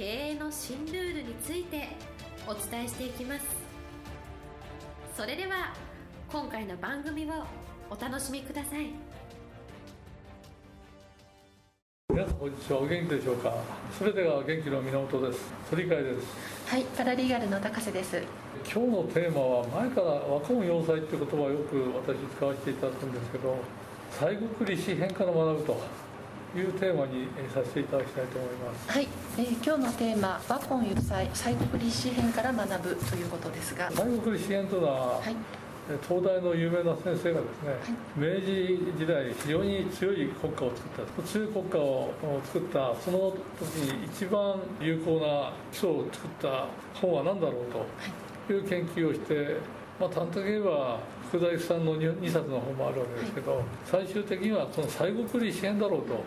経営の新ルールについてお伝えしていきます。それでは今回の番組をお楽しみください。皆さんこんにちは。お元気でしょうか？すべてが元気の源です。鳥海です。はいパラリーガルの高瀬です。今日のテーマは前から和魂要塞っていう言葉をよく私使わせていただくんですけど西国立史編から学ぶというテーマにさせていただきたいと思います。はい、えー、今日のテーマ和魂要塞西国立史編から学ぶということですが。西国立史編というのは、はい。東大の有名な先生がですね、はい、明治時代非常に強い国家を作った。強い国家を作ったその時に一番有効な基礎を作った本は何だろうとい。う研究をして、まあ、端的に言えば福大さんの 2, 2冊の本もあるわけですけど、はい、最終的にはその西国立支援だろうと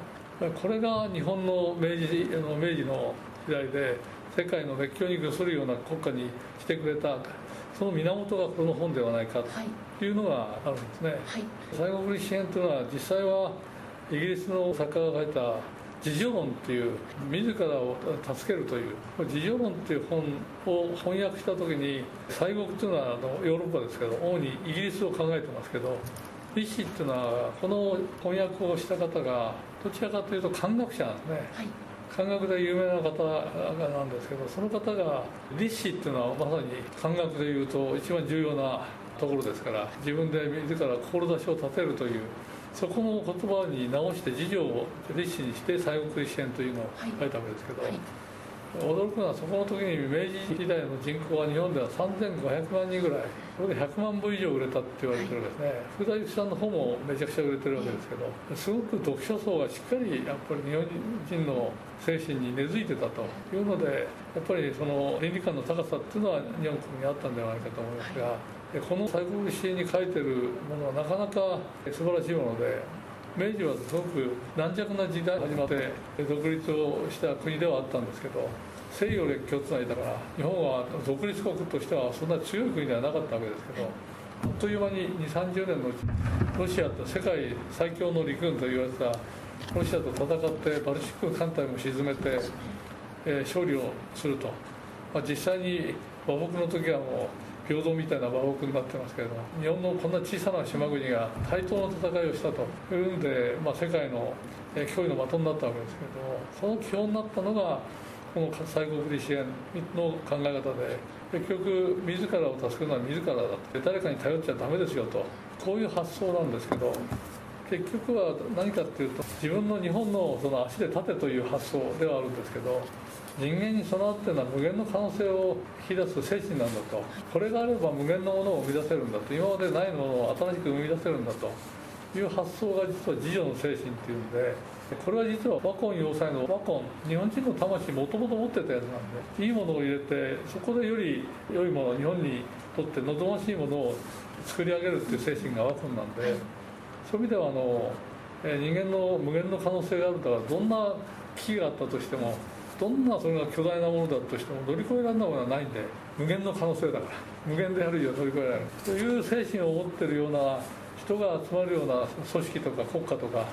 これが日本の明治の明治の時代で世界の熱狂にするような国家にしてくれたその源がこの本ではないかというのがあるんですね、はい、西国立支援というのは実際はイギリスの作家が書いた「自助論」っていう自らを助けるという「自助論」っていう本を翻訳した時に西国というのはあのヨーロッパですけど主にイギリスを考えてますけど立志っていうのはこの翻訳をした方がどちらかというと漢学者なんですね、はい。漢学で有名な方なんですけどその方が立志っていうのはまさに漢学でいうと一番重要なところですから自分で自ら志を立てるというそこの言葉に直して事情を立志にして西国立支援というのを書いたわけですけど、はいはい驚くのはそこの時に明治時代の人口は日本では3500万人ぐらい。これで100万部以上売れたって言われてるんですね、福田幸さんの方もめちゃくちゃ売れてるわけですけどすごく読書層がしっかりやっぱり日本人の精神に根付いてたというのでやっぱりその倫理観の高さっていうのは日本国にあったんではないかと思いますが、この西国史に書いてるものはなかなか素晴らしいもので明治はすごく軟弱な時代始まって独立をした国ではあったんですけど西洋列強つないだから日本は独立国としてはそんな強い国ではなかったわけですけどあっという間に2 3 0年のうちロシアと世界最強の陸軍と言われてたロシアと戦ってバルチック艦隊も沈めて、えー、勝利をすると、まあ、実際に和睦の時はもう平等みたいな和睦になってますけれども日本のこんな小さな島国が対等の戦いをしたというんで、まあ、世界の脅威の的になったわけですけれどもその基本になったのがこの西国立支援の考え方で結局自らを助けるのは自らだって誰かに頼っちゃダメですよと。こういう発想なんですけど結局は何かっていうと自分の日本のその足で立てという発想ではあるんですけど人間に備わってるのは無限の可能性を引き出す精神なんだと。これがあれば無限のものを生み出せるんだと。今までないものを新しく生み出せるんだと。いう発想が実は自助の精神っていうんでこれは実は和魂要塞の和魂。日本人の魂もともと持ってたやつなんでいいものを入れてそこでより良いもの日本にとって望ましいものを作り上げるっていう精神が和魂なんでそういう意味ではあの人間の無限の可能性があるからどんな危機があったとしてもどんなそれが巨大なものだとしても乗り越えられるものはないんで無限の可能性だから無限である以上乗り越えられる。という精神を持ってるような人が集まるような組織とか国家とか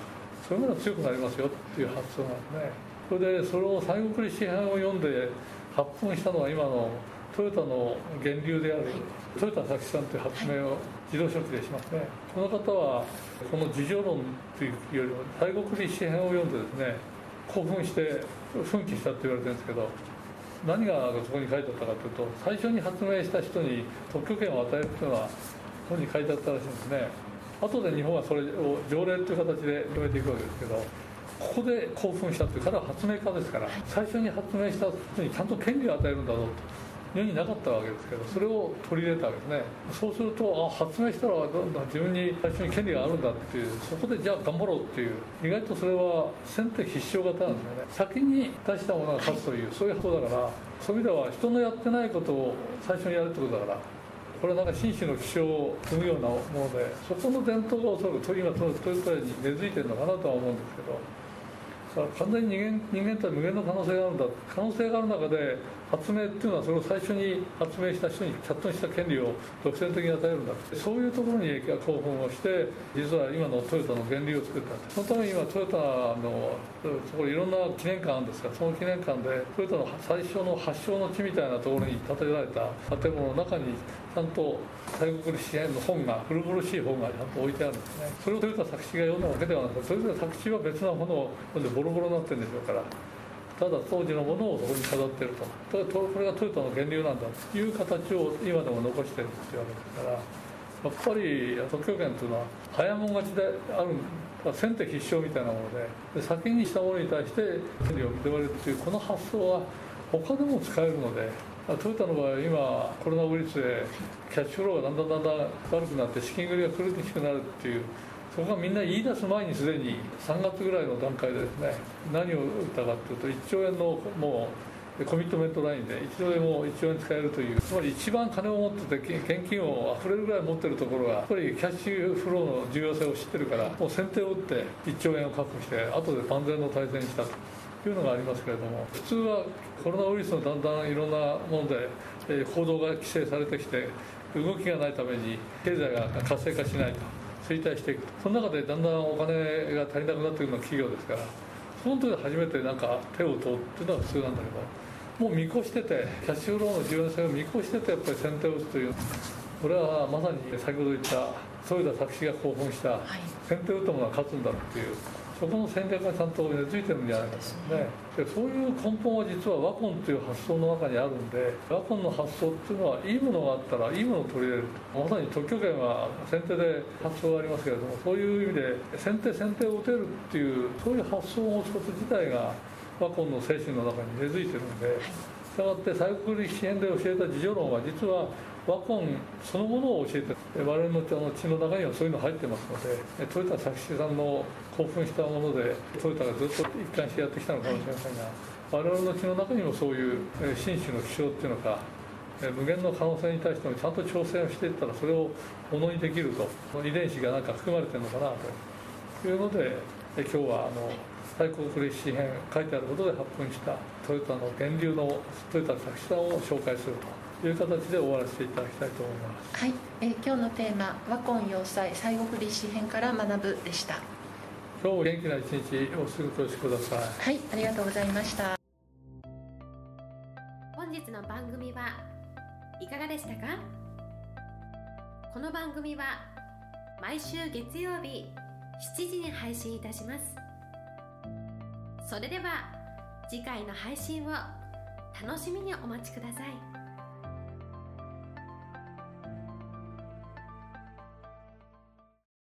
そういうものが強くなりますよっていう発想なんですねそれでそれを西国立支配を読んで発奮したのは今のトヨタの源流であるトヨタ佐木さんという発明を自動書記でしますね。この方はこの自助論というよりも西国立支配を読んでですね興奮して奮起したって言われてるんですけど何がそこに書いてあったかというと最初に発明した人に特許権を与えるというのはここに書いてあったらしいんですね。後で日本はそれを条例という形で広めていくわけですけどここで興奮したという彼は発明家ですから最初に発明した人にちゃんと権利を与えるんだぞと。世になかったわけですけどそれを取り入れたわけですね。そうするとあ発明したら自分に最初に権利があるんだっていうそこでじゃあ頑張ろうっていう意外とそれは先手必勝型なんですよね。先に出したものが勝つというそういうことだからそういう意味では人のやってないことを最初にやるってことだからこれはなんか紳士の気象を生むようなものでそこの伝統がおそらく今トヨタに根付いてるのかなとは思うんですけど。完全に人間人間って無限の可能性があるんだ。可能性がある中で発明っていうのはそれを最初に発明した人にキャットした権利を独占的に与えるんだ。そういうところに興奮をして実は今のトヨタの原理を作った。そのために今トヨタのそこいろんな記念館あるんですがその記念館でトヨタの最初の発祥の地みたいなところに建てられた建物の中にちゃんと大国支援の本が古々しい本がちゃんと置いてあるんですね。それをトヨタ作詞が読んだわけではなくてトヨタ作詞は別なものを読んでボロボロになってるんでしょうからただ当時のものをそこに飾ってると。これがトヨタの源流なんだという形を今でも残してるっていうわけですからやっぱり特許権というのは早もん勝ちである先手必勝みたいなものでで先にしたものに対して権利を認めるっていうこの発想は他でも使えるのでトヨタの場合今コロナウイルスでキャッシュフローがだんだんだんだん悪くなって資金繰りが苦しくなるっていうそこがみんな言い出す前にすでに3月ぐらいの段階でですね何を打ったかというと1兆円のもうコミットメントラインで1兆円も1兆円使えるというつまり一番金を持ってて現金をあふれるぐらい持ってるところがやっぱりキャッシュフローの重要性を知ってるからもう先手を打って1兆円を確保して後で万全の対戦したというのがありますけれども普通はコロナウイルスのだんだんいろんなもので行動が規制されてきて動きがないために経済が活性化しないと。衰退していく。その中でだんだんお金が足りなくなっていくのは企業ですからその時初めてなんか手を取っていうのは普通なんだけどもう見越しててキャッシュフローの重要性を見越しててやっぱり先手を打つという。これはまさに先ほど言った添田作詞が興奮した、先手を打ったものは勝つんだっていうそこの戦略がちゃんと根付いてるんじゃないかとね。でそういう根本は実はワコンという発想の中にあるんでワコンの発想っていうのはいいものがあったらいいものを取り入れる。まさに特許権は先手で発想がありますけれどもそういう意味で先手先手を打てるっていうそういう発想を持つこと自体がワコンの精神の中に根付いてるんでしたがって最国力支援で教えた自助論は実はワコンそのものを教えて我々の血の中にはそういうの入ってますのでトヨタ作詞さんの興奮したものでトヨタがずっと一貫してやってきたのかもしれませんが我々の血の中にもそういう紳士の気象っていうのか無限の可能性に対してもちゃんと挑戦をしていったらそれをものにできると遺伝子がなんか含まれてるのかなというので今日はあの最高クレシ編書いてあることで発奮したトヨタの源流のトヨタ作詞さんを紹介すると。いう形で終わらせていただきたいと思います。はい、えー、今日のテーマ和魂要塞西国立史編から学ぶでした。今日も元気な一日お過ごしください。はい、ありがとうございました。本日の番組はいかがでしたか？この番組は毎週月曜日7時に配信いたします。それでは次回の配信を楽しみにお待ちください。